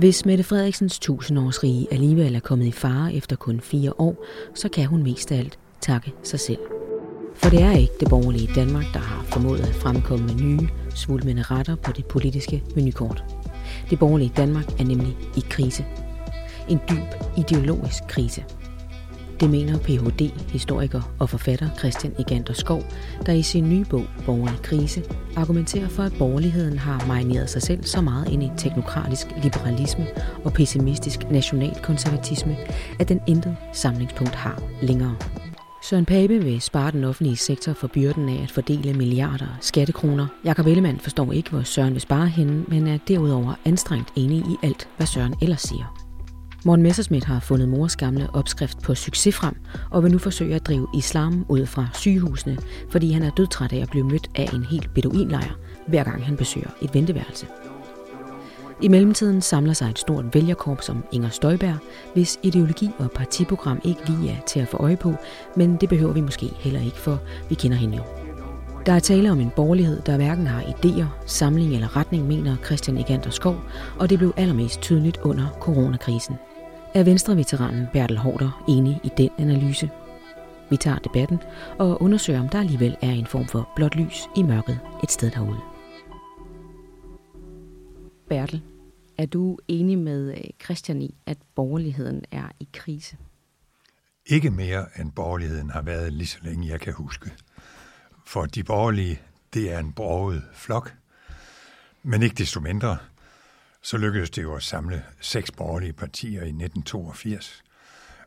Hvis Mette Frederiksens tusindårsrige alligevel er kommet i fare efter kun fire år, så kan hun mest af alt takke sig selv. For det er ikke det borgerlige Danmark, der har formået at fremkomme med nye, svulmende retter på det politiske menukort. Det borgerlige Danmark er nemlig i krise. En dyb ideologisk krise. Det mener Ph.D. historiker og forfatter Christian Egander Skov, der i sin nye bog Borgerlig krise argumenterer for, at borgerligheden har marineret sig selv så meget ind i teknokratisk liberalisme og pessimistisk nationalkonservatisme, at den intet samlingspunkt har længere. Søren Pape vil spare den offentlige sektor for byrden af at fordele milliarder skattekroner. Jakob Ellemann forstår ikke, hvor Søren vil spare hende, men er derudover anstrengt enig i alt, hvad Søren ellers siger. Morten Messerschmidt har fundet mors gamle opskrift på succes frem, og vil nu forsøge at drive islam ud fra sygehusene, fordi han er dødtræt af at blive mødt af en helt beduinlejr, hver gang han besøger et venteværelse. I mellemtiden samler sig et stort vælgerkorps som Inger Støjberg, hvis ideologi og partiprogram ikke lige er til at få øje på, men det behøver vi måske heller ikke, for vi kender hende jo. Der er tale om en borgerlighed, der hverken har idéer, samling eller retning, mener Christian Egander Skov, og det blev allermest tydeligt under coronakrisen. Er Venstre-veteranen Bertel Hårder enig i den analyse? Vi tager debatten og undersøger, om der alligevel er en form for blåt lys i mørket et sted derude. Bertel, er du enig med øh, Christian i, at borgerligheden er i krise? Ikke mere end borgerligheden har været lige så længe jeg kan huske. For de borgerlige, det er en broget flok. Men ikke desto mindre, så lykkedes det jo at samle seks borgerlige partier i 1982.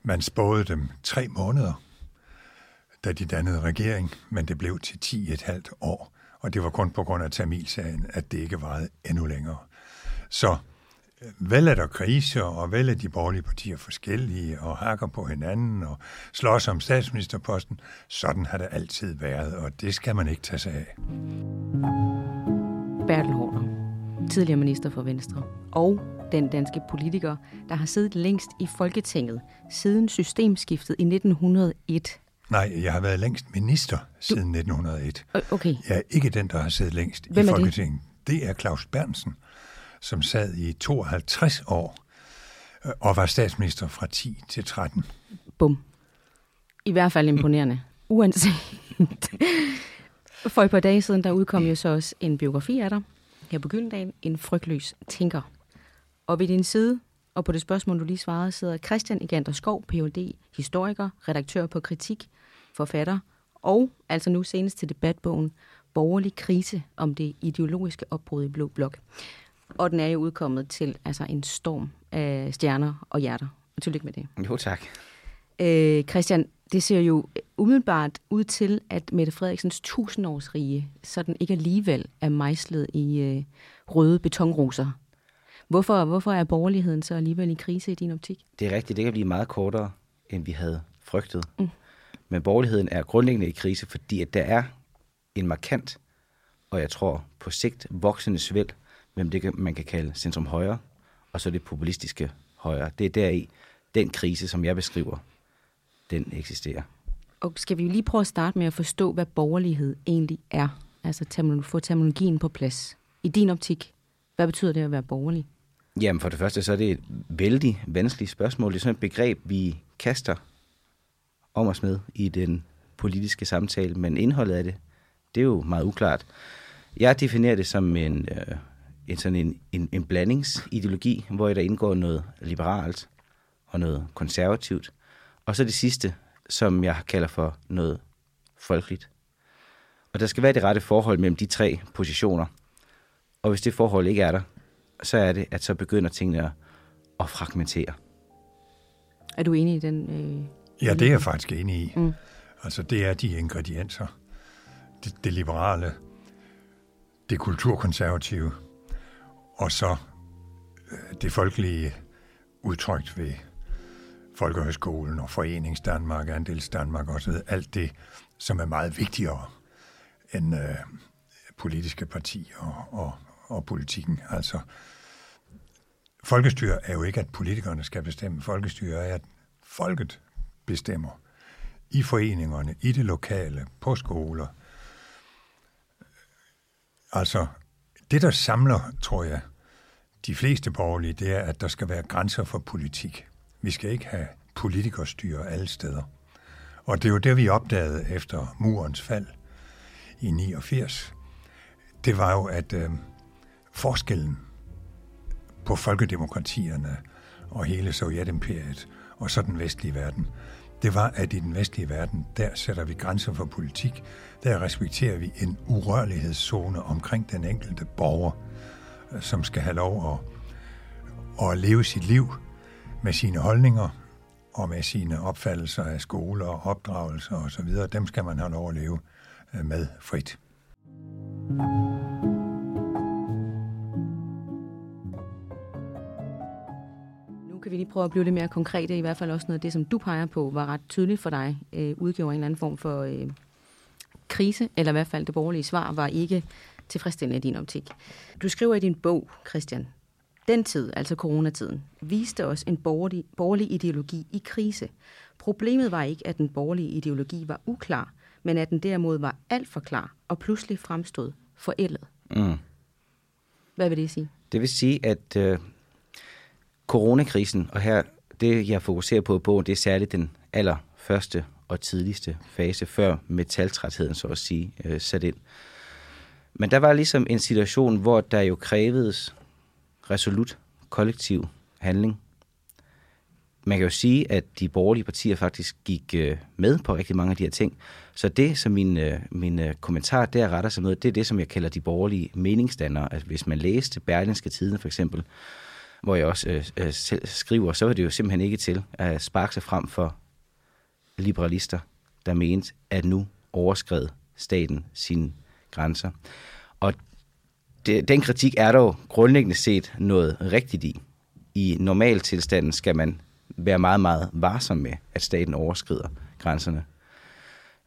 Man spåede dem tre måneder, da de dannede regering, men det blev til 10 et halvt år. Og det var kun på grund af Tamilsagen, at det ikke varede endnu længere. Så øh, vel er der kriser, og vel er de borgerlige partier forskellige, og hakker på hinanden, og slås om statsministerposten. Sådan har det altid været, og det skal man ikke tage sig af. Bertel Hårder, tidligere minister for Venstre, og den danske politiker, der har siddet længst i Folketinget siden systemskiftet i 1901. Nej, jeg har været længst minister siden 1901. Okay. Jeg er ikke den, der har siddet længst Hvem i? Folketinget. Det? det er Claus Bernsen som sad i 52 år øh, og var statsminister fra 10 til 13. Bum. I hvert fald imponerende. Uanset. For et par dage siden, der udkom jo så også en biografi af dig, her på Gyldendal, En frygtløs tænker. Og ved din side, og på det spørgsmål, du lige svarede, sidder Christian Egander Skov, Ph.D., historiker, redaktør på kritik, forfatter, og altså nu senest til debatbogen Borgerlig krise om det ideologiske opbrud i Blå Blok. Og den er jo udkommet til altså en storm af stjerner og hjerter. Og tillykke med det. Jo, tak. Øh, Christian, det ser jo umiddelbart ud til, at Mette Frederiksens tusindårsrige sådan ikke alligevel er mejslet i øh, røde betonroser. Hvorfor, hvorfor er borgerligheden så alligevel i krise i din optik? Det er rigtigt, det kan blive meget kortere, end vi havde frygtet. Mm. Men borgerligheden er grundlæggende i krise, fordi at der er en markant, og jeg tror på sigt voksende svæld mellem det, man kan kalde centrum højre, og så det populistiske højre. Det er deri, den krise, som jeg beskriver, den eksisterer. Og skal vi jo lige prøve at starte med at forstå, hvad borgerlighed egentlig er? Altså termino- få terminologien på plads. I din optik, hvad betyder det at være borgerlig? Jamen for det første, så er det et vældig vanskeligt spørgsmål. Det er sådan et begreb, vi kaster om os med i den politiske samtale, men indholdet af det, det er jo meget uklart. Jeg definerer det som en, øh, en sådan en, en, en blandingsideologi, hvor der indgår noget liberalt og noget konservativt. Og så det sidste, som jeg kalder for noget folkeligt. Og der skal være det rette forhold mellem de tre positioner. Og hvis det forhold ikke er der, så er det, at så begynder tingene at, at fragmentere. Er du enig i den? Øh, ja, det er jeg faktisk enig i. Mm. Altså, det er de ingredienser. Det, det liberale, det kulturkonservative, og så øh, det folkelige udtrykt ved Folkehøjskolen og Forenings Danmark, Andels Danmark osv. Alt det, som er meget vigtigere end øh, politiske partier og, og, og politikken. Altså, folkestyre er jo ikke, at politikerne skal bestemme. Folkestyre er, at folket bestemmer i foreningerne, i det lokale, på skoler. Altså, det der samler, tror jeg, de fleste borgerlige, det er, at der skal være grænser for politik. Vi skal ikke have politikerstyre alle steder. Og det er jo det, vi opdagede efter murens fald i 89. Det var jo, at øh, forskellen på folkedemokratierne og hele Sovjetimperiet og så den vestlige verden, det var, at i den vestlige verden, der sætter vi grænser for politik. Der respekterer vi en urørlighedszone omkring den enkelte borger, som skal have lov at, at leve sit liv med sine holdninger og med sine opfattelser af skoler og opdragelser osv. Dem skal man have lov at leve øh, med frit. Nu kan vi lige prøve at blive lidt mere konkrete. I hvert fald også noget af det, som du peger på, var ret tydeligt for dig. Øh, udgjorde en eller anden form for øh, krise, eller i hvert fald det borgerlige svar, var ikke tilfredsstillende i din optik. Du skriver i din bog, Christian, den tid, altså coronatiden, viste os en borgerlig, borgerlig ideologi i krise. Problemet var ikke, at den borgerlige ideologi var uklar, men at den derimod var alt for klar og pludselig fremstod forældet. Mm. Hvad vil det sige? Det vil sige, at øh, coronakrisen, og her det jeg fokuserer på i bogen, det er særligt den allerførste og tidligste fase, før metaltrætheden, så at sige, øh, sat ind. Men der var ligesom en situation, hvor der jo krævedes resolut kollektiv handling. Man kan jo sige, at de borgerlige partier faktisk gik øh, med på rigtig mange af de her ting. Så det, som min, øh, min øh, kommentar der retter sig med, det er det, som jeg kalder de borgerlige meningsdannere. Altså hvis man læste Berlinske Tiden for eksempel, hvor jeg også øh, øh, selv skriver, så var det jo simpelthen ikke til at sparke sig frem for liberalister, der mente, at nu overskred staten sine grænser. Og det, den kritik er dog grundlæggende set noget rigtigt i. I normaltilstanden skal man være meget, meget varsom med, at staten overskrider grænserne.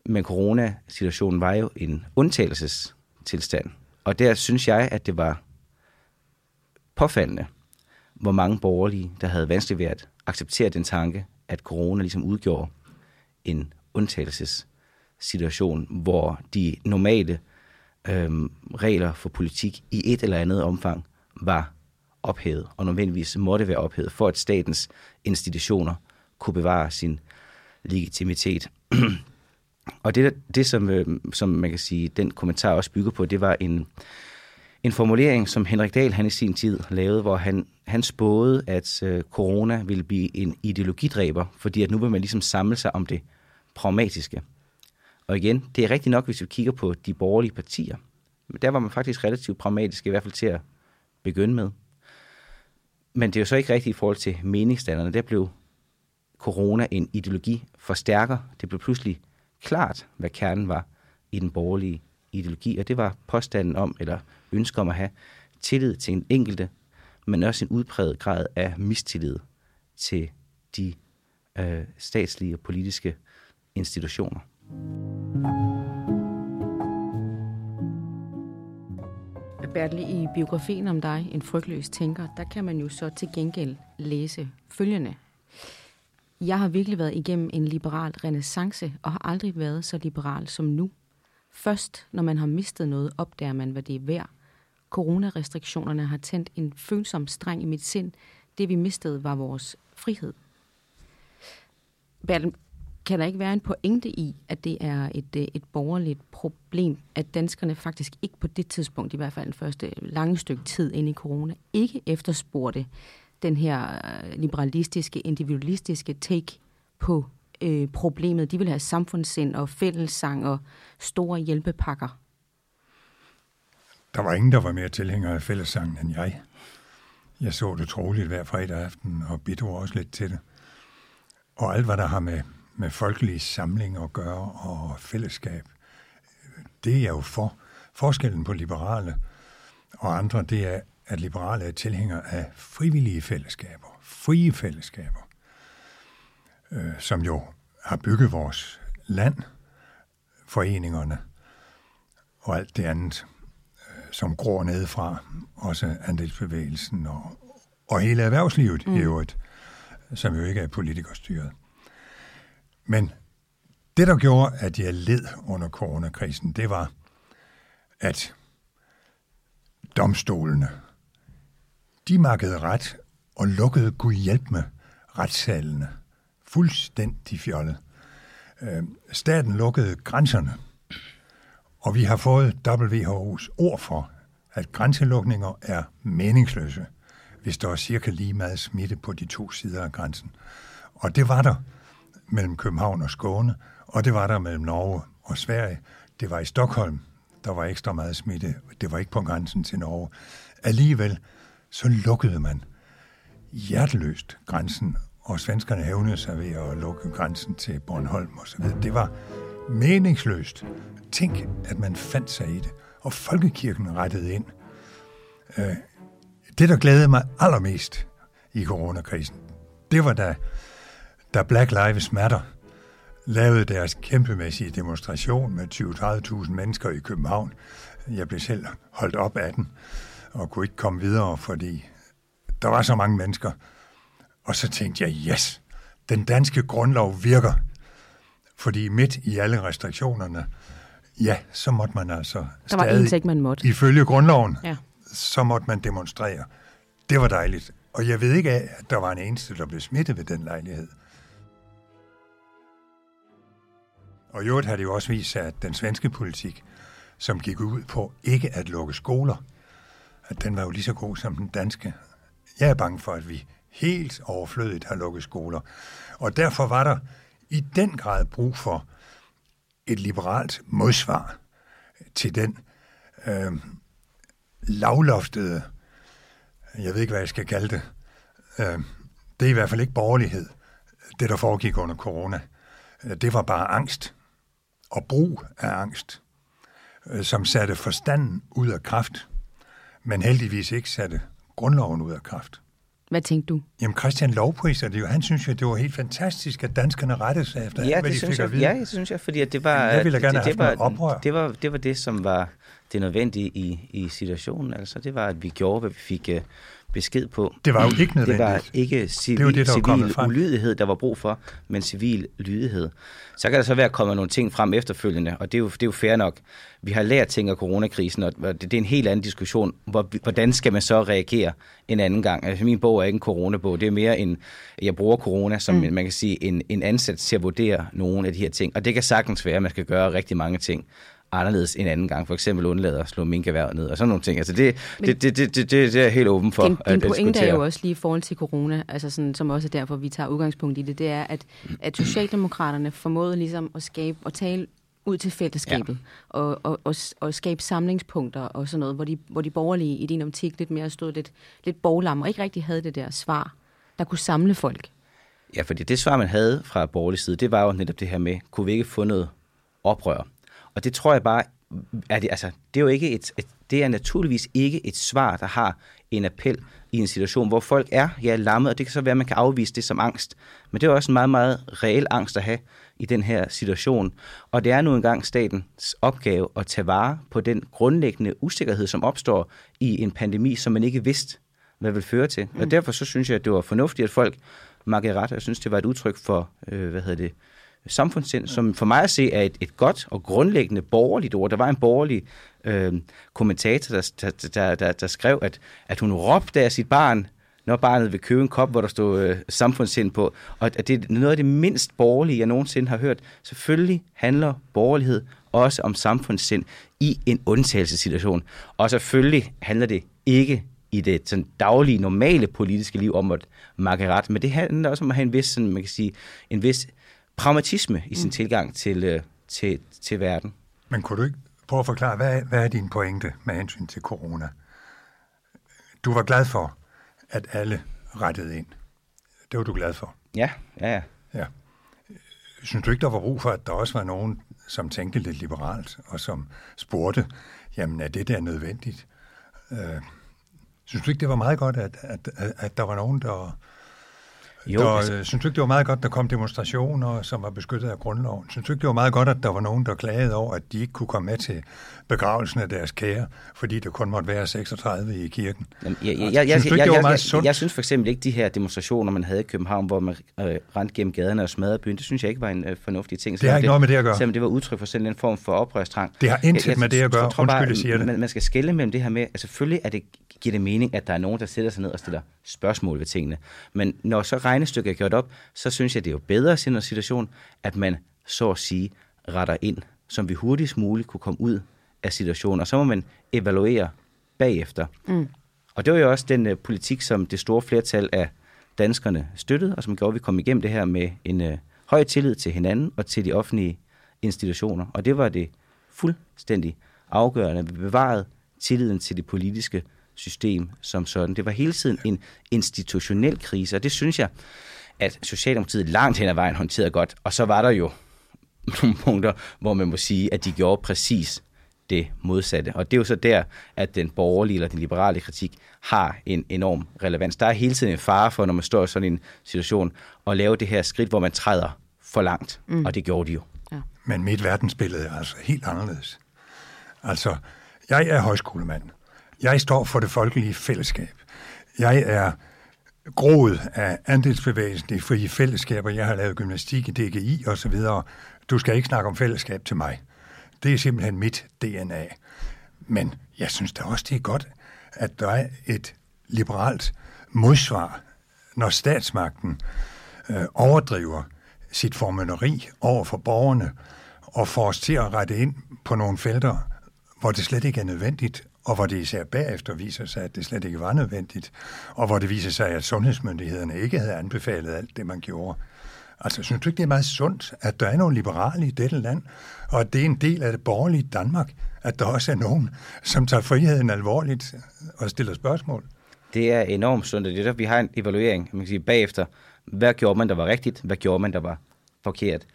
Men coronasituationen var jo en undtagelsestilstand. Og der synes jeg, at det var påfaldende, hvor mange borgerlige, der havde vanskeligt ved at acceptere den tanke, at corona ligesom udgjorde en undtagelsessituation, hvor de normale øhm, regler for politik i et eller andet omfang var ophævet, og nødvendigvis måtte være ophævet, for at statens institutioner kunne bevare sin legitimitet. og det, det som, øh, som man kan sige, den kommentar også bygger på, det var en, en formulering, som Henrik Dahl han i sin tid lavede, hvor han, han spåede, at øh, corona ville blive en ideologidræber, fordi at nu vil man ligesom samle sig om det pragmatiske. Og igen, det er rigtigt nok, hvis vi kigger på de borgerlige partier. Men der var man faktisk relativt pragmatisk, i hvert fald til at begynde med. Men det er jo så ikke rigtigt i forhold til meningsstanderne. Der blev corona en ideologi forstærker. Det blev pludselig klart, hvad kernen var i den borgerlige ideologi, og det var påstanden om, eller ønsker om at have tillid til en enkelte, men også en udpræget grad af mistillid til de øh, statslige og politiske institutioner. Bertel, i biografien om dig, En frygtløs tænker, der kan man jo så til gengæld læse følgende. Jeg har virkelig været igennem en liberal renaissance og har aldrig været så liberal som nu. Først, når man har mistet noget, opdager man, hvad det er værd. Coronarestriktionerne har tændt en følsom streng i mit sind. Det vi mistede var vores frihed. Bertel, kan der ikke være en pointe i, at det er et, øh, et borgerligt problem, at danskerne faktisk ikke på det tidspunkt, i hvert fald den første lange stykke tid ind i corona, ikke efterspurgte den her øh, liberalistiske, individualistiske take på øh, problemet. De vil have samfundssind og fællessang og store hjælpepakker. Der var ingen, der var mere tilhænger af fællessangen end jeg. Jeg så det troligt hver fredag aften og bidrog også lidt til det. Og alt, hvad der har med med folkelige samling at gøre og fællesskab. Det er jeg jo for. Forskellen på liberale og andre, det er, at liberale er tilhængere af frivillige fællesskaber, frie fællesskaber, øh, som jo har bygget vores land, foreningerne og alt det andet, øh, som gror nedefra, også andelsbevægelsen og, og hele erhvervslivet mm. i øvrigt, som jo ikke er politikerstyret. Men det, der gjorde, at jeg led under coronakrisen, det var, at domstolene de markede ret og lukkede Gud hjælp med retssalene. Fuldstændig fjollet. Øh, staten lukkede grænserne, og vi har fået WHO's ord for, at grænselukninger er meningsløse, hvis der er cirka lige meget smitte på de to sider af grænsen. Og det var der mellem København og Skåne, og det var der mellem Norge og Sverige. Det var i Stockholm, der var ekstra meget smitte. Det var ikke på grænsen til Norge. Alligevel så lukkede man hjerteløst grænsen, og svenskerne hævnede sig ved at lukke grænsen til Bornholm osv. Det var meningsløst. Tænk, at man fandt sig i det, og folkekirken rettede ind. Øh, det, der glædede mig allermest i coronakrisen, det var da, da Black Lives Matter lavede deres kæmpemæssige demonstration med 20-30.000 mennesker i København. Jeg blev selv holdt op af den og kunne ikke komme videre, fordi der var så mange mennesker. Og så tænkte jeg, yes, den danske grundlov virker. Fordi midt i alle restriktionerne, ja, så måtte man altså Der var stadig, ting, man måtte. ifølge grundloven, Ja. så måtte man demonstrere. Det var dejligt. Og jeg ved ikke af, at der var en eneste, der blev smittet ved den lejlighed. Og i øvrigt har det jo også vist sig, at den svenske politik, som gik ud på ikke at lukke skoler, at den var jo lige så god som den danske. Jeg er bange for, at vi helt overflødigt har lukket skoler. Og derfor var der i den grad brug for et liberalt modsvar til den øh, lavloftede, jeg ved ikke, hvad jeg skal kalde det, øh, det er i hvert fald ikke borgerlighed, det der foregik under corona. Det var bare angst og brug af angst, øh, som satte forstanden ud af kraft, men heldigvis ikke satte grundloven ud af kraft. Hvad tænkte du? Jamen Christian lovpriser det jo. Han synes jo, det var helt fantastisk, at danskerne rettede sig efter, Ja, alt, hvad det de synes fik jeg. at vide. Ja, det synes jeg, fordi at det var, Jeg ville gerne det, have det, haft var, oprør. det var det var det som var det nødvendige i i situationen. Altså det var at vi gjorde hvad vi fik uh, besked på. Det var jo ikke Det var nødvendigt. ikke civil, Det var det, der var civil frem. ulydighed, der var brug for, men civil lydighed. Så kan der så være kommet nogle ting frem efterfølgende, og det er jo, det er jo fair nok. Vi har lært ting af coronakrisen, og det, det er en helt anden diskussion. Hvor, hvordan skal man så reagere en anden gang? Altså, min bog er ikke en coronabog, det er mere en, jeg bruger corona som, mm. man kan sige, en, en ansats til at vurdere nogle af de her ting. Og det kan sagtens være, at man skal gøre rigtig mange ting anderledes en anden gang. For eksempel undlade at slå minkerhvervet ned og sådan nogle ting. Altså det, Men- det, det, det, det, det, er jeg helt åben for Din, din at pointe er jo også lige i forhold til corona, altså sådan, som også er derfor, vi tager udgangspunkt i det, det er, at, at Socialdemokraterne formåede ligesom at skabe og tale ud til fællesskabet, ja. og, og, og, og skabe samlingspunkter og sådan noget, hvor de, hvor de borgerlige i din optik lidt mere stod lidt, lidt borglam, og ikke rigtig havde det der svar, der kunne samle folk. Ja, fordi det svar, man havde fra borgerlig side, det var jo netop det her med, kunne vi ikke få noget oprør? Og det tror jeg bare, er det, altså, det er jo ikke et, et, det er naturligvis ikke et svar, der har en appel i en situation, hvor folk er ja, lammet, og det kan så være, at man kan afvise det som angst. Men det er også en meget, meget reel angst at have i den her situation. Og det er nu engang statens opgave at tage vare på den grundlæggende usikkerhed, som opstår i en pandemi, som man ikke vidste, hvad vil føre til. Og derfor så synes jeg, at det var fornuftigt, at folk makkede ret. Jeg synes, det var et udtryk for, øh, hvad hedder det, samfundssind, som for mig at se er et, et godt og grundlæggende borgerligt ord. Der var en borgerlig øh, kommentator, der, der, der, der, der skrev, at, at hun råbte af sit barn, når barnet vil købe en kop, hvor der stod øh, samfundssind på. Og at det er noget af det mindst borgerlige, jeg nogensinde har hørt. Selvfølgelig handler borgerlighed også om samfundssind i en undtagelsessituation. Og selvfølgelig handler det ikke i det sådan daglige, normale politiske liv om at makke ret, men det handler også om at have en vis, sådan, man kan sige, en vis pragmatisme i sin mm. tilgang til, øh, til, til verden. Men kunne du ikke prøve at forklare, hvad, er- hvad er din pointe med hensyn til corona? Du var glad for, at alle rettede ind. Det var du glad for. Ja, ja, ja. Ja. Synes du ikke, der var brug for, at der også var nogen, som tænkte lidt liberalt, og som spurgte, jamen er det der nødvendigt? Øh, synes du ikke, det var meget godt, at, at, at, at der var nogen, der Jo, der, altså... Synes du ikke, det var meget godt, der kom demonstrationer, som var beskyttet af grundloven? Synes du ikke, det var meget godt, at der var nogen, der klagede over, at de ikke kunne komme med til begravelsen af deres kære, fordi der kun måtte være 36 i kirken? Jamen, jeg, jeg, jeg, synes du ikke, jeg, det var meget sundt? Jeg, jeg synes for eksempel ikke, de her demonstrationer, man havde i København, hvor man øh, rendte gennem gaderne og smadrede byen, det synes jeg ikke var en øh, fornuftig ting. Det har ikke det, noget med det at gøre. Selvom det var udtryk for sådan en form for oprørstrang. Det har intet jeg, jeg, med det at gøre. Undskyld, bare, jeg siger det. Man, man skal skille mellem det her med, at selvfølgelig er det giver det mening, at der er nogen, der sætter sig ned og stiller spørgsmål ved tingene. Men når så regnestykket er gjort op, så synes jeg, det er jo bedre i en situation, at man så at sige retter ind, som vi hurtigst muligt kunne komme ud af situationen. Og så må man evaluere bagefter. Mm. Og det var jo også den uh, politik, som det store flertal af danskerne støttede, og som gjorde, at vi kom igennem det her med en uh, høj tillid til hinanden og til de offentlige institutioner. Og det var det fuldstændig afgørende. Vi bevarede tilliden til det politiske system som sådan. Det var hele tiden en institutionel krise, og det synes jeg, at Socialdemokratiet langt hen ad vejen håndterede godt. Og så var der jo nogle punkter, hvor man må sige, at de gjorde præcis det modsatte. Og det er jo så der, at den borgerlige eller den liberale kritik har en enorm relevans. Der er hele tiden en fare for, når man står i sådan en situation, at lave det her skridt, hvor man træder for langt. Mm. Og det gjorde de jo. Ja. Men mit verdensbillede er altså helt anderledes. Altså, jeg er højskolemand. Jeg står for det folkelige fællesskab. Jeg er groet af andelsbevægelsen i frie fællesskaber. Jeg har lavet gymnastik i DGI osv. Du skal ikke snakke om fællesskab til mig. Det er simpelthen mit DNA. Men jeg synes da også, det er godt, at der er et liberalt modsvar, når statsmagten øh, overdriver sit formønneri over for borgerne og får os til at rette ind på nogle felter, hvor det slet ikke er nødvendigt, og hvor det især bagefter viser sig, at det slet ikke var nødvendigt, og hvor det viser sig, at sundhedsmyndighederne ikke havde anbefalet alt det, man gjorde. Altså, synes du ikke, det er meget sundt, at der er nogle liberale i dette land, og at det er en del af det borgerlige Danmark, at der også er nogen, som tager friheden alvorligt og stiller spørgsmål? Det er enormt sundt, det er der, vi har en evaluering, man kan sige, bagefter. Hvad gjorde man, der var rigtigt? Hvad gjorde man, der var forkert?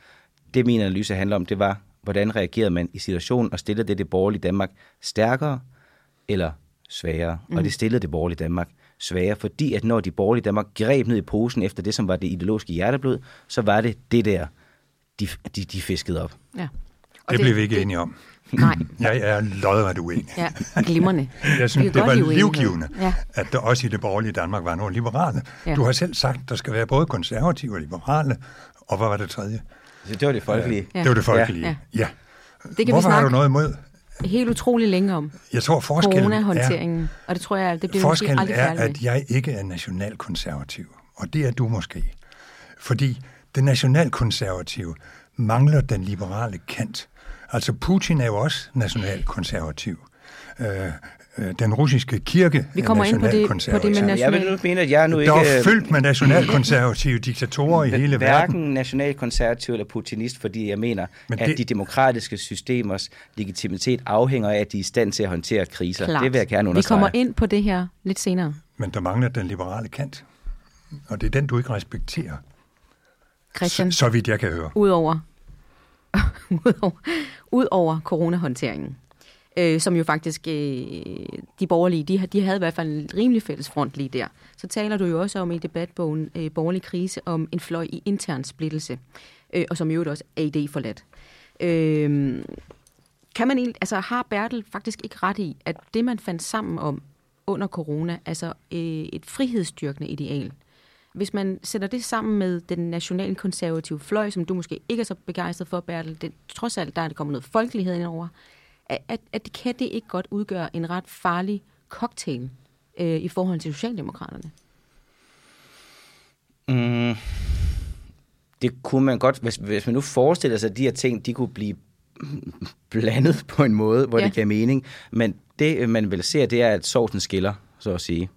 Det min analyse handler om, det var, hvordan reagerede man i situationen og stillede det det borgerlige Danmark stærkere eller svagere. Mm. Og det stillede det borgerlige Danmark svagere, fordi at når de borgerlige Danmark greb ned i posen efter det, som var det ideologiske hjerteblod, så var det det der, de, de, de fiskede op. Ja. Og det, det blev vi ikke det, enige om. Nej. Jeg er lodret uenig. Ja, glimrende. Jeg synes, det var livgivende, ja. at der også i det borgerlige Danmark var nogle liberale. Ja. Du har selv sagt, at der skal være både konservative og liberale, og hvad var det tredje? Det var det folkelige. Ja. Det var det folkelige, ja. ja. Det kan Hvorfor vi har du noget imod? Helt utrolig længe om. Jeg tror, forskellen er, og det tror jeg, det bliver forskellen aldrig er, at jeg ikke er nationalkonservativ, og det er du måske. Fordi den nationalkonservative mangler den liberale kant. Altså Putin er jo også nationalkonservativ. Øh, øh, den russiske kirke Vi kommer ind på det, på det med national... Jeg vil nu mene, at jeg nu ikke... Der er fyldt med nationalkonservative diktatorer i hele verden. Hverken nationalkonservativ eller putinist, fordi jeg mener, Men det... at de demokratiske systemers legitimitet afhænger af, at de er i stand til at håndtere kriser. Klart. Det vil jeg gerne understrege. Vi kommer ind på det her lidt senere. Men der mangler den liberale kant. Og det er den, du ikke respekterer. Christian, så, så vidt jeg kan høre. Udover, udover, udover coronahåndteringen, øh, som jo faktisk, øh, de borgerlige, de, de havde i hvert fald en rimelig fælles front lige der. Så taler du jo også om i debatbogen øh, Borgerlig krise om en fløj i intern splittelse, øh, og som jo også er idé forladt. Øh, kan man egentlig, altså har Bertel faktisk ikke ret i, at det man fandt sammen om under corona, altså øh, et frihedsstyrkende ideal, hvis man sætter det sammen med den nationalkonservative fløj, som du måske ikke er så begejstret for, Bertel, det, trods alt der er det kommet noget folkelighed ind over, at, at kan det ikke godt udgøre en ret farlig cocktail øh, i forhold til Socialdemokraterne? Mm, det kunne man godt, hvis, hvis man nu forestiller sig, at de her ting, de kunne blive blandet på en måde, hvor ja. det giver mening. Men det, man vil se, det er, at sovsen skiller, så at sige.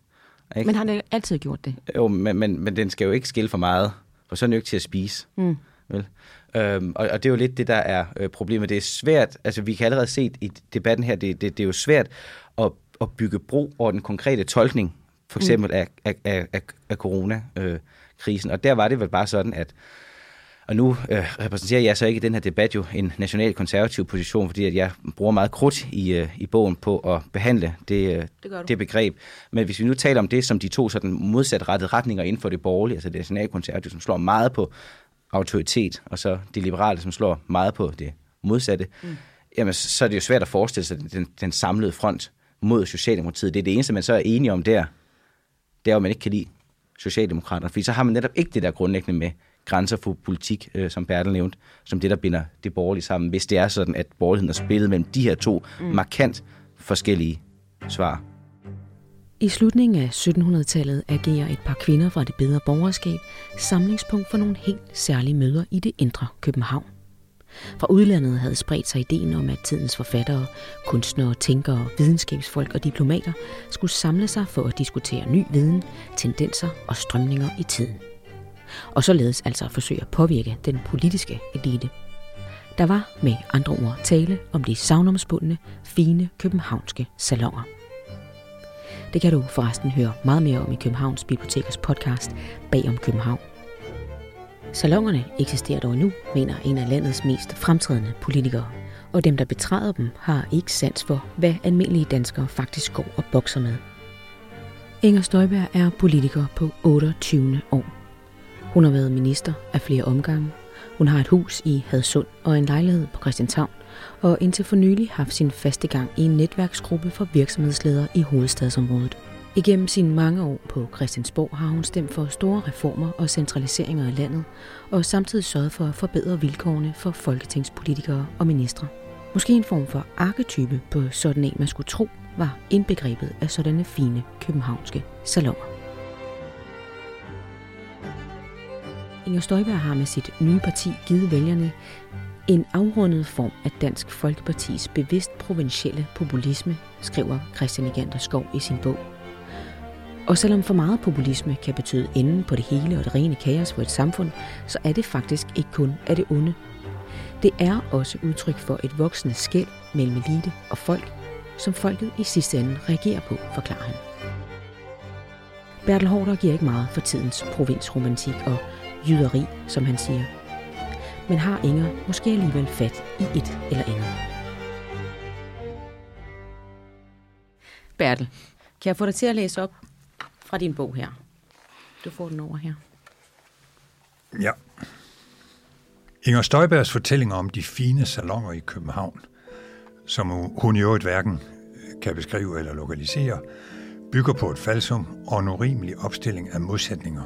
Ikke? Men har det altid gjort det? Jo, men, men, men den skal jo ikke skille for meget, for så er den jo ikke til at spise. Mm. Vel? Øhm, og, og det er jo lidt det, der er øh, problemet. Det er svært, altså vi kan allerede se i debatten her, det, det, det er jo svært at, at bygge bro over den konkrete tolkning, for eksempel mm. af, af, af, af coronakrisen. Øh, og der var det vel bare sådan, at Og nu øh, repræsenterer jeg så ikke i den her debat jo en national konservativ position, fordi at jeg bruger meget krudt i, øh, i bogen på at behandle det, øh, det, det begreb. Men hvis vi nu taler om det som de to sådan modsatrettede retninger inden for det borgerlige, altså det nationalkonservative, som slår meget på autoritet, og så de liberale, som slår meget på det modsatte, mm. jamen så er det jo svært at forestille sig den, den samlede front mod Socialdemokratiet. Det er det eneste, man så er enige om der, det er jo, at man ikke kan lide Socialdemokraterne, fordi så har man netop ikke det der grundlæggende med grænser for politik, øh, som Bertel nævnte, som det, der binder det borgerlige sammen, hvis det er sådan, at borgerligheden er spillet mellem de her to mm. markant forskellige svar. I slutningen af 1700-tallet agerer et par kvinder fra det bedre borgerskab samlingspunkt for nogle helt særlige møder i det indre København. Fra udlandet havde spredt sig ideen om, at tidens forfattere, kunstnere, tænkere, videnskabsfolk og diplomater skulle samle sig for at diskutere ny viden, tendenser og strømninger i tiden. Og således altså forsøge at påvirke den politiske elite. Der var med andre ord tale om de savnomsbundne, fine københavnske salonger. Det kan du forresten høre meget mere om i Københavns Bibliotekers podcast Bag om København. Salongerne eksisterer dog endnu, mener en af landets mest fremtrædende politikere. Og dem, der betræder dem, har ikke sans for, hvad almindelige danskere faktisk går og bokser med. Inger Støjberg er politiker på 28. år. Hun har været minister af flere omgange. Hun har et hus i Hadsund og en lejlighed på Christianshavn, og indtil for nylig haft sin faste gang i en netværksgruppe for virksomhedsledere i hovedstadsområdet. Igennem sine mange år på Christiansborg har hun stemt for store reformer og centraliseringer af landet, og samtidig sørget for at forbedre vilkårene for folketingspolitikere og ministre. Måske en form for arketype på sådan en, man skulle tro, var indbegrebet af sådanne fine københavnske salonger. Inger Støjberg har med sit nye parti givet vælgerne en afrundet form af Dansk Folkepartis bevidst provincielle populisme, skriver Christian Egander Skov i sin bog. Og selvom for meget populisme kan betyde enden på det hele og det rene kaos for et samfund, så er det faktisk ikke kun af det onde. Det er også udtryk for et voksende skæld mellem elite og folk, som folket i sidste ende reagerer på, forklarer han. Bertel Hårder giver ikke meget for tidens provinsromantik og jyderi, som han siger. Men har Inger måske alligevel fat i et eller andet? Bertel, kan jeg få dig til at læse op fra din bog her? Du får den over her. Ja. Inger Støjbergs fortællinger om de fine salonger i København, som hun i øvrigt hverken kan beskrive eller lokalisere, bygger på et falsum og en urimelig opstilling af modsætninger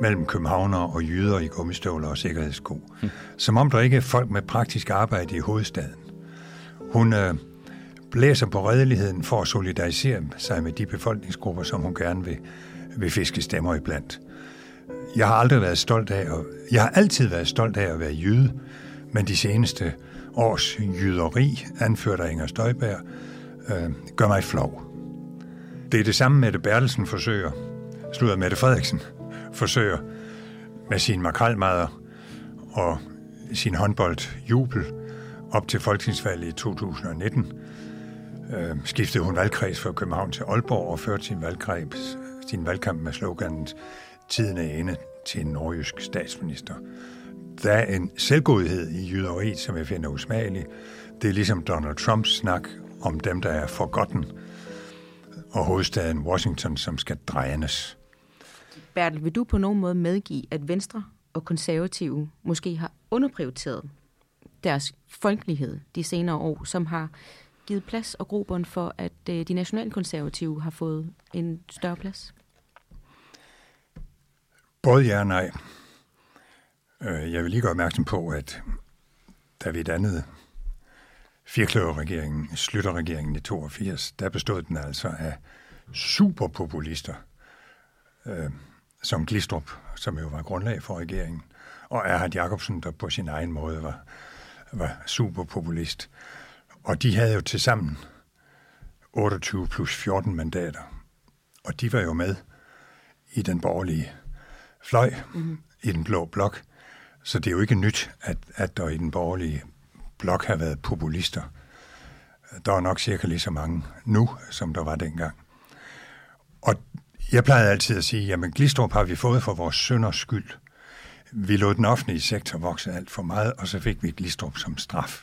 mellem københavnere og jyder i gummistøvler og sikkerhedssko. Mm. Som om der ikke er folk med praktisk arbejde i hovedstaden. Hun øh, blæser på redeligheden for at solidarisere sig med de befolkningsgrupper, som hun gerne vil, vil fiske stemmer iblandt. Jeg har aldrig været stolt af, at, jeg har altid været stolt af at være jyde, men de seneste års jyderi, anført af Inger Støjberg, øh, gør mig flov. Det er det samme, Mette Bertelsen forsøger, slutter Mette Frederiksen, forsøger med sin makralmader og sin håndboldjubel op til folketingsvalget i 2019. Øh, skiftede hun valgkreds fra København til Aalborg og førte sin, valgkreds, sin valgkamp med sloganet Tiden er inde til en nordjysk statsminister. Der er en selvgodhed i jyderiet, som jeg finder usmagelig. Det er ligesom Donald Trumps snak om dem, der er forgotten, og hovedstaden Washington, som skal drejes. Bertel, vil du på nogen måde medgive, at Venstre og konservative måske har underprioriteret deres folkelighed de senere år, som har givet plads og grobund for, at øh, de nationalkonservative har fået en større plads? Både ja og nej. Øh, jeg vil lige gøre opmærksom på, at da vi dannede firkløverregeringen, Slytterregeringen i 82, der bestod den altså af superpopulister, øh, som Glistrup, som jo var grundlag for regeringen, og Erhard Jacobsen, der på sin egen måde var, var superpopulist. Og de havde jo til sammen 28 plus 14 mandater. Og de var jo med i den borgerlige fløj, mm-hmm. i den blå blok. Så det er jo ikke nyt, at, at der i den borgerlige blok har været populister. Der er nok cirka lige så mange nu, som der var dengang. Og jeg plejede altid at sige, jamen Glistrup har vi fået for vores sønders skyld. vi lod den offentlige sektor vokse alt for meget, og så fik vi Glistrup som straf.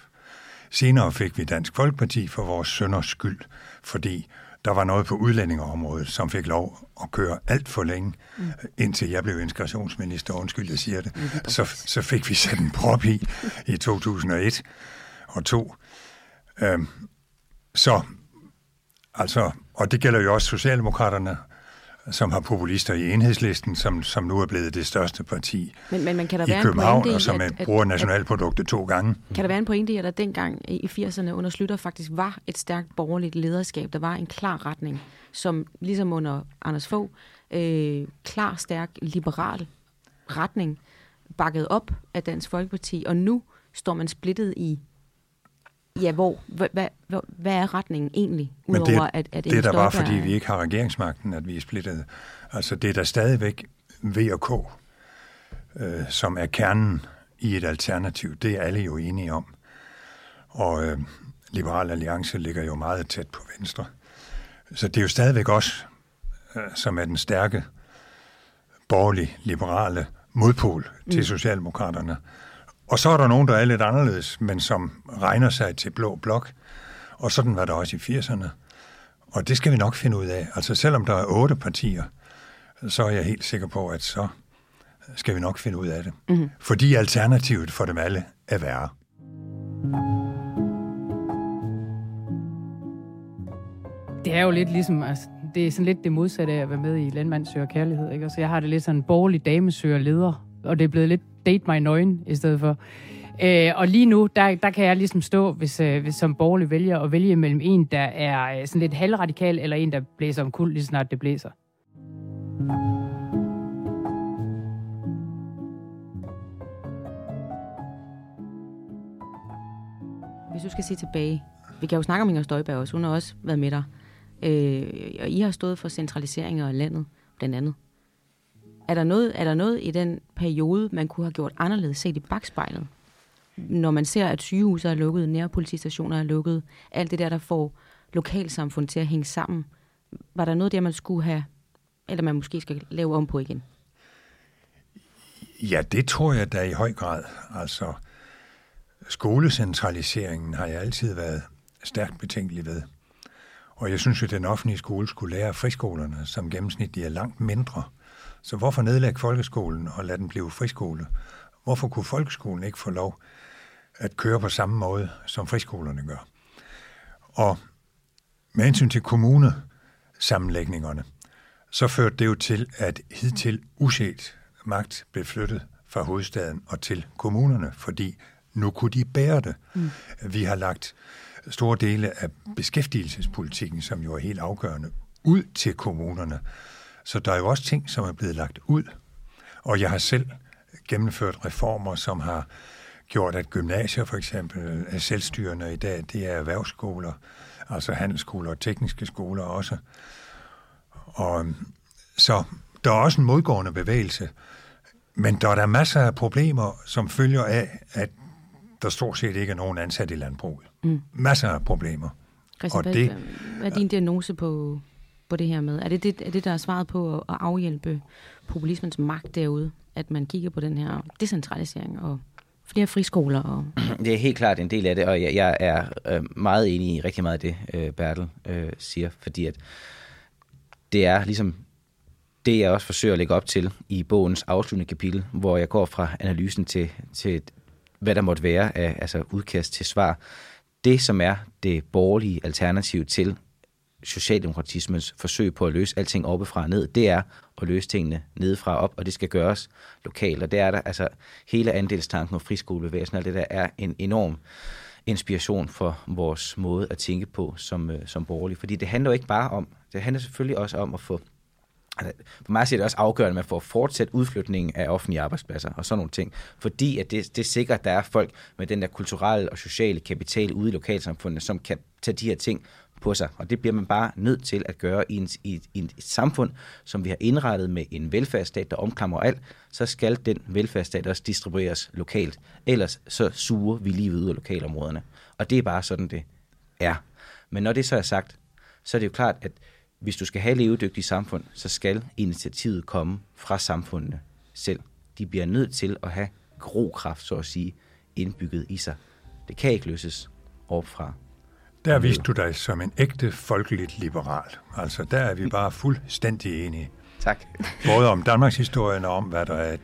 Senere fik vi Dansk Folkeparti for vores sønders skyld, fordi der var noget på udlændingeområdet, som fik lov at køre alt for længe, mm. indtil jeg blev integrationsminister, undskyld, jeg siger det. Mm. Så, så fik vi sat en prop i i 2001 og 2. Øhm, så, altså, og det gælder jo også Socialdemokraterne, som har populister i enhedslisten, som, som nu er blevet det største parti men, men, men kan der i være København, en og som at, bruger nationalproduktet to gange. Kan der være en pointe i, at der dengang i 80'erne under Slytter faktisk var et stærkt borgerligt lederskab, der var en klar retning, som ligesom under Anders Fogh, øh, klar, stærk, liberal retning, bakket op af Dansk Folkeparti, og nu står man splittet i Ja, hvor, hvad, hvad, hvad er retningen egentlig, udover det, at, at det er da bare, fordi vi ikke har regeringsmagten, at vi er splittet. Altså, det er da stadigvæk V og K, øh, som er kernen i et alternativ. Det er alle jo enige om. Og øh, Liberal Alliance ligger jo meget tæt på Venstre. Så det er jo stadigvæk os, øh, som er den stærke, borgerlige, liberale modpol til mm. Og så er der nogen, der er lidt anderledes, men som regner sig til blå blok. Og sådan var det også i 80'erne. Og det skal vi nok finde ud af. Altså selvom der er otte partier, så er jeg helt sikker på, at så skal vi nok finde ud af det. Mm-hmm. Fordi alternativet for dem alle er værre. Det er jo lidt ligesom, altså, det er sådan lidt det modsatte af at være med i Landmand søger kærlighed. Ikke? Altså, jeg har det lidt sådan en borgerlig dame søger leder, og det er blevet lidt date mig nøgen i stedet for. Øh, og lige nu, der, der kan jeg ligesom stå, hvis, øh, hvis som borgerlig vælger, at vælge mellem en, der er øh, sådan lidt halvradikal, eller en, der blæser om kul lige snart det blæser. Hvis du skal se tilbage, vi kan jo snakke om Inger Støjberg også, hun har også været med dig. Øh, og I har stået for centraliseringer af landet, blandt andet. Er der, noget, er der noget i den periode, man kunne have gjort anderledes set i bagspejlet? Når man ser, at sygehuse er lukket, nærpolitistationer er lukket, alt det der, der får lokalsamfund til at hænge sammen. Var der noget der, man skulle have, eller man måske skal lave om på igen? Ja, det tror jeg da i høj grad. Altså, skolecentraliseringen har jeg altid været stærkt betænkelig ved. Og jeg synes, at den offentlige skole skulle lære friskolerne, som gennemsnitligt er langt mindre, så hvorfor nedlægge folkeskolen og lade den blive friskole? Hvorfor kunne folkeskolen ikke få lov at køre på samme måde, som friskolerne gør? Og med hensyn til kommunesammenlægningerne, så førte det jo til, at hidtil uset magt blev flyttet fra hovedstaden og til kommunerne, fordi nu kunne de bære det. Mm. Vi har lagt store dele af beskæftigelsespolitikken, som jo er helt afgørende, ud til kommunerne. Så der er jo også ting, som er blevet lagt ud. Og jeg har selv gennemført reformer, som har gjort, at gymnasier for eksempel er selvstyrende i dag. Det er erhvervsskoler, altså handelsskoler og tekniske skoler også. Og så der er også en modgående bevægelse, men der er der masser af problemer, som følger af, at der stort set ikke er nogen ansat i landbruget. Mm. Masser af problemer. Christian, og det, hvad er din diagnose på, på det her med? Er det det, er det der er svaret på at afhjælpe populismens magt derude? At man kigger på den her decentralisering og flere friskoler? Og... Det er helt klart en del af det, og jeg, jeg er øh, meget enig i rigtig meget af det, øh, Bertel øh, siger, fordi at det er ligesom det, jeg også forsøger at lægge op til i bogens afsluttende kapitel, hvor jeg går fra analysen til, til hvad der måtte være af altså udkast til svar. Det, som er det borgerlige alternativ til socialdemokratismens forsøg på at løse alting oppefra og ned, det er at løse tingene nedefra op, og det skal gøres lokalt. Og det er der, altså hele andelstanken og friskolebevægelsen, og det der er en enorm inspiration for vores måde at tænke på som, øh, som borgerlig. Fordi det handler jo ikke bare om, det handler selvfølgelig også om at få Altså, for mig er det også afgørende, at man får fortsat udflytning af offentlige arbejdspladser og sådan nogle ting. Fordi at det, det sikrer, at der er folk med den der kulturelle og sociale kapital ude i lokalsamfundet, som kan tage de her ting på sig. Og det bliver man bare nødt til at gøre i, en, i, i et samfund, som vi har indrettet med en velfærdsstat, der omklamrer alt, så skal den velfærdsstat også distribueres lokalt. Ellers så suger vi livet ud af lokalområderne. Og det er bare sådan, det er. Men når det så er sagt, så er det jo klart, at hvis du skal have levedygtige samfund, så skal initiativet komme fra samfundene selv. de bliver nødt til at have grokraft, så at sige, indbygget i sig. Det kan ikke løses opfra. Der viste du dig som en ægte folkeligt liberal. Altså, der er vi bare fuldstændig enige. Tak. Både om Danmarks historien og om, hvad der er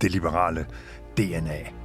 det liberale DNA.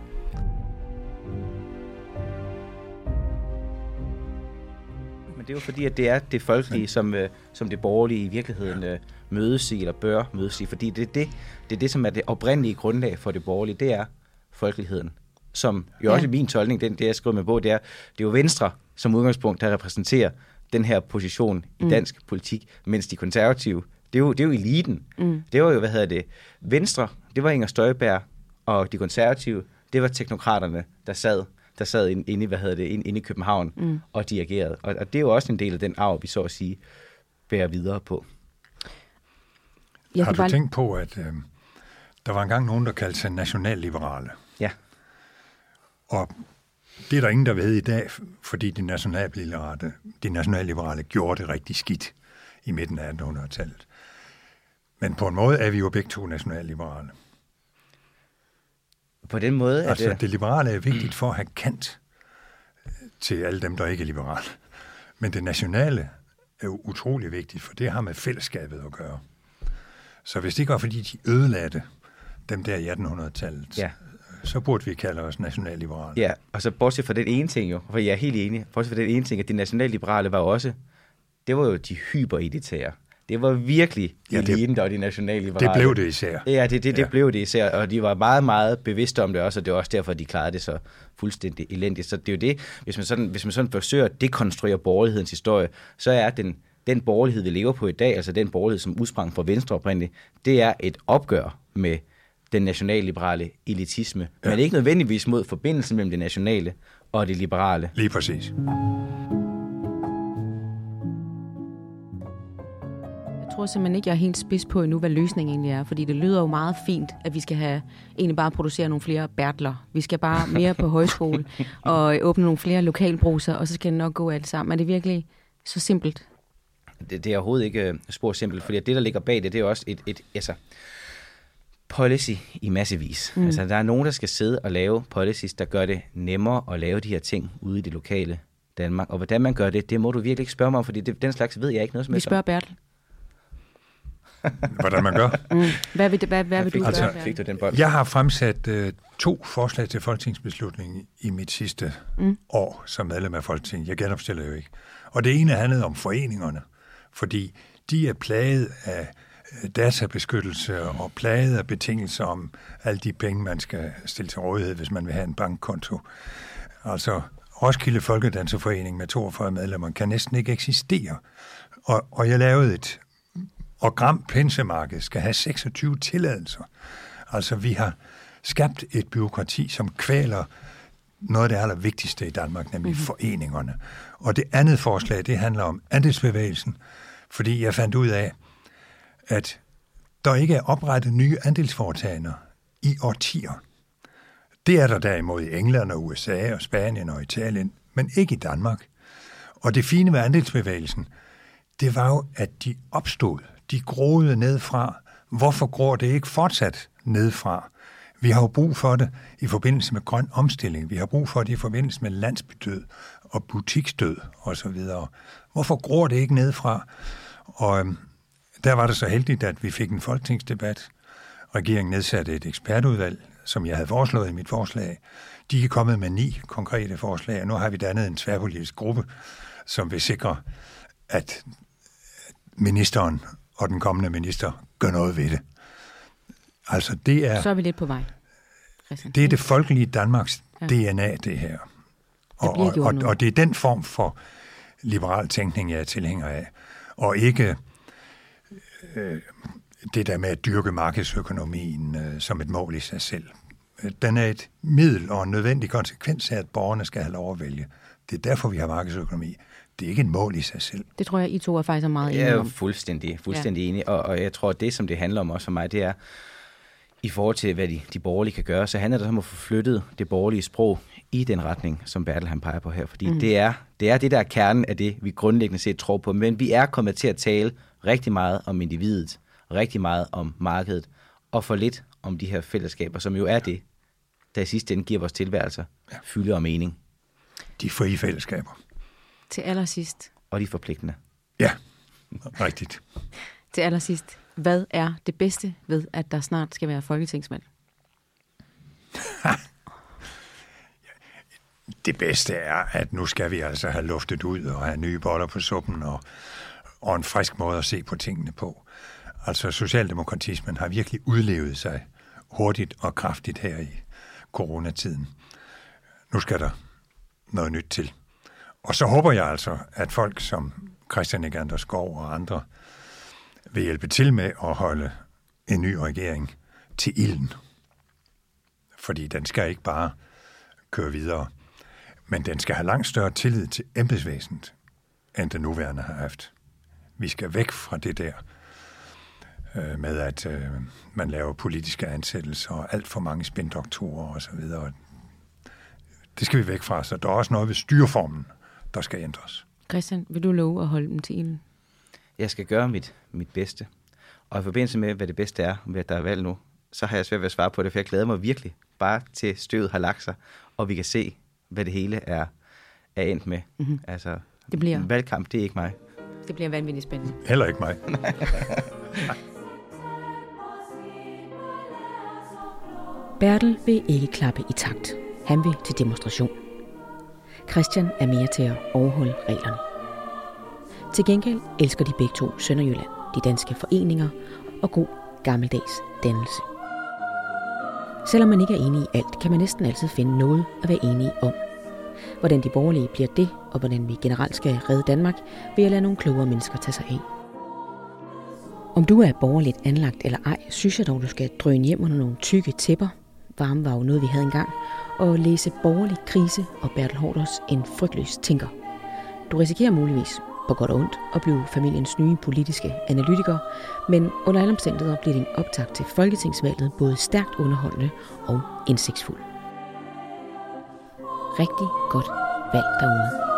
Det er jo fordi, at det er det folkelige, som, øh, som det borgerlige i virkeligheden øh, mødes i, eller bør mødes i. Fordi det er det, det er det, som er det oprindelige grundlag for det borgerlige, det er folkeligheden. Som jo også Ja. i min tolkning, den, det jeg skriver med på, det er, det er jo Venstre som udgangspunkt, der repræsenterer den her position i Mm. dansk politik, mens de konservative, det er jo, det er jo eliten. Mm. Det var jo, hvad hedder det, Venstre, det var Inger Støjberg, og de konservative, det var teknokraterne, der sad der sad inde, hvad hedder det, inde, inde i København Mm. og dirigerede. Og, og det er jo også en del af den arv, vi så at sige bærer videre på. Jeg Har du bare... tænkt på, at øh, der var engang nogen, der kaldte sig nationalliberale? Ja. Og det er der ingen, der ved i dag, fordi de nationalliberale, de nationalliberale gjorde det rigtig skidt i midten af 1800-tallet. Men på en måde er vi jo begge to nationalliberale. På den måde Altså, det... det liberale er vigtigt for at have kant øh, til alle dem, der ikke er liberale. Men det nationale er jo utrolig vigtigt, for det har med fællesskabet at gøre. Så hvis det ikke var, fordi de ødelagde dem der i 1800-tallet, Ja. så burde vi kalde os nationalliberale. Ja, og så bortset fra den ene ting jo, for jeg er helt enig, bortset fra den ene ting, at de nationalliberale var også, det var jo de hypereditære. Det var virkelig Ja, det- eliten, der var de nationalliberale. Det blev det især. Ja, det, det, det Ja. blev det især, og de var meget, meget bevidste om det også, og det var også derfor, de klarede det så fuldstændig elendigt. Så det er jo det, hvis man sådan, hvis man sådan forsøger at dekonstruere borgerlighedens historie, så er den, den borgerlighed, vi lever på i dag, altså den borgerlighed, som udsprang fra Venstre oprindeligt, det er et opgør med den nationalliberale elitisme, ja. men ikke nødvendigvis mod forbindelsen mellem det nationale og det liberale. Lige præcis. Tror simpelthen ikke, jeg er helt spids på endnu, hvad løsningen egentlig er. Fordi det lyder jo meget fint, at vi skal have egentlig bare producere nogle flere Bertler. Vi skal bare mere på højskole og åbne nogle flere lokalbruser, og så skal det nok gå alt sammen. Er det virkelig så simpelt? det, det er overhovedet ikke uh, spor simpelt, fordi det, der ligger bag det, det er også et, et altså, policy i massevis. Mm. Altså, der er nogen, der skal sidde og lave policies, der gør det nemmere at lave de her ting ude i det lokale Danmark. Og hvordan man gør det, det må du virkelig ikke spørge mig om, fordi det, den slags ved jeg ikke noget som Vi spørger Bertel. Hvordan man gør. Mm. Hvad vil, hvad, hvad vil du Altså, gøre, fik du den bold? Jeg har fremsat øh, to forslag til folketingsbeslutning i mit sidste mm. år som medlem af Folketinget. Jeg genopstiller jo ikke. Og det ene handlede om foreningerne, fordi de er plaget af øh, databeskyttelse og plaget af betingelser om alle de penge, man skal stille til rådighed, hvis man vil have en bankkonto. Altså, Roskilde Folkedanserforening med 42 medlemmer kan næsten ikke eksistere. Og, og jeg lavede et og Gram Pensemarked skal have 26 tilladelser. Altså, vi har skabt et byråkrati, som kvæler noget af det allervigtigste i Danmark, nemlig mm-hmm. foreningerne. Og det andet forslag, det handler om andelsbevægelsen, fordi jeg fandt ud af, at der ikke er oprettet nye andelsforetagender i årtier. Det er der derimod i England og USA og Spanien og Italien, men ikke i Danmark. Og det fine med andelsbevægelsen, det var jo, at de opstod. De groede nedfra. Hvorfor gror det ikke fortsat nedfra? Vi har jo brug for det i forbindelse med grøn omstilling. Vi har brug for det i forbindelse med landsbydød og butiksdød osv. Hvorfor gror det ikke nedfra? Og øhm, der var det så heldigt, at vi fik en folketingsdebat. Regeringen nedsatte et ekspertudvalg, som jeg havde foreslået i mit forslag. De er kommet med ni konkrete forslag, og nu har vi dannet en tværpolitisk gruppe, som vil sikre, at ministeren og den kommende minister gør noget ved det. Altså, det er Så er vi lidt på vej. Christian. det, er det folkelige Danmarks Ja. DNA, det her. Og, og, og, og det er den form for liberal tænkning, jeg er tilhænger af. Og ikke øh, det der med at dyrke markedsøkonomien øh, som et mål i sig selv. Den er et middel og en nødvendig konsekvens af, at borgerne skal have lov at vælge. Det er derfor, vi har markedsøkonomi. Det er ikke et mål i sig selv. Det tror jeg, I to er faktisk er meget Jeg er enige jo om. fuldstændig, fuldstændig ja. enig, og, og jeg tror, at det, som det handler om også for mig, det er, i forhold til, hvad de, de borgerlige kan gøre, så handler det om at få flyttet det borgerlige sprog i den retning, som Bertel han peger på her. Fordi mm. det, er, det er det, der er kernen af det, vi grundlæggende set tror på. Men vi er kommet til at tale rigtig meget om individet, rigtig meget om markedet, og for lidt om de her fællesskaber, som jo er det, der i sidste ende giver vores tilværelser ja. fylde og mening. De frie fællesskaber. Til allersidst. Og de forpligtende. Ja, rigtigt. Til allersidst. Hvad er det bedste ved, at der snart skal være folketingsvalg? det bedste er, at nu skal vi altså have luftet ud og have nye boller på suppen og, og en frisk måde at se på tingene på. Altså socialdemokratismen har virkelig udlevet sig hurtigt og kraftigt her i coronatiden. Nu skal der noget nyt til. Og så håber jeg altså, at folk som Christian Egander Skov og andre vil hjælpe til med at holde en ny regering til ilden. Fordi den skal ikke bare køre videre, men den skal have langt større tillid til embedsvæsenet, end den nuværende har haft. Vi skal væk fra det der øh, med, at øh, man laver politiske ansættelser og alt for mange spindoktorer osv. Det skal vi væk fra, så der er også noget ved styreformen, der skal ændres. Christian, vil du love at holde dem til ilden? Jeg skal gøre mit, mit bedste. Og i forbindelse med, hvad det bedste er, at der er valg nu, så har jeg svært ved at svare på det, for jeg glæder mig virkelig bare til støvet har lagt sig, og vi kan se, hvad det hele er, er endt med. Mm-hmm. Altså, det bliver... valgkamp, det er ikke mig. Det bliver vanvittigt spændende. Heller ikke mig. Bertel vil ikke klappe i takt. Han vil til demonstration. Christian er mere til at overholde reglerne. Til gengæld elsker de begge to Sønderjylland, de danske foreninger og god gammeldags dannelse. Selvom man ikke er enig i alt, kan man næsten altid finde noget at være enige om. Hvordan de borgerlige bliver det, og hvordan vi generelt skal redde Danmark, vil jeg lade nogle klogere mennesker tage sig af. Om du er borgerligt anlagt eller ej, synes jeg dog, du skal drøne hjem under nogle tykke tæpper. Varme var jo noget, vi havde engang. Og læse borgerlig krise og Bertel Hårders En frygtløs tænker. Du risikerer muligvis på godt og ondt at blive familiens nye politiske analytiker, men under alle omstændigheder bliver din optag til folketingsvalget både stærkt underholdende og indsigtsfuld. Rigtig godt valg derude.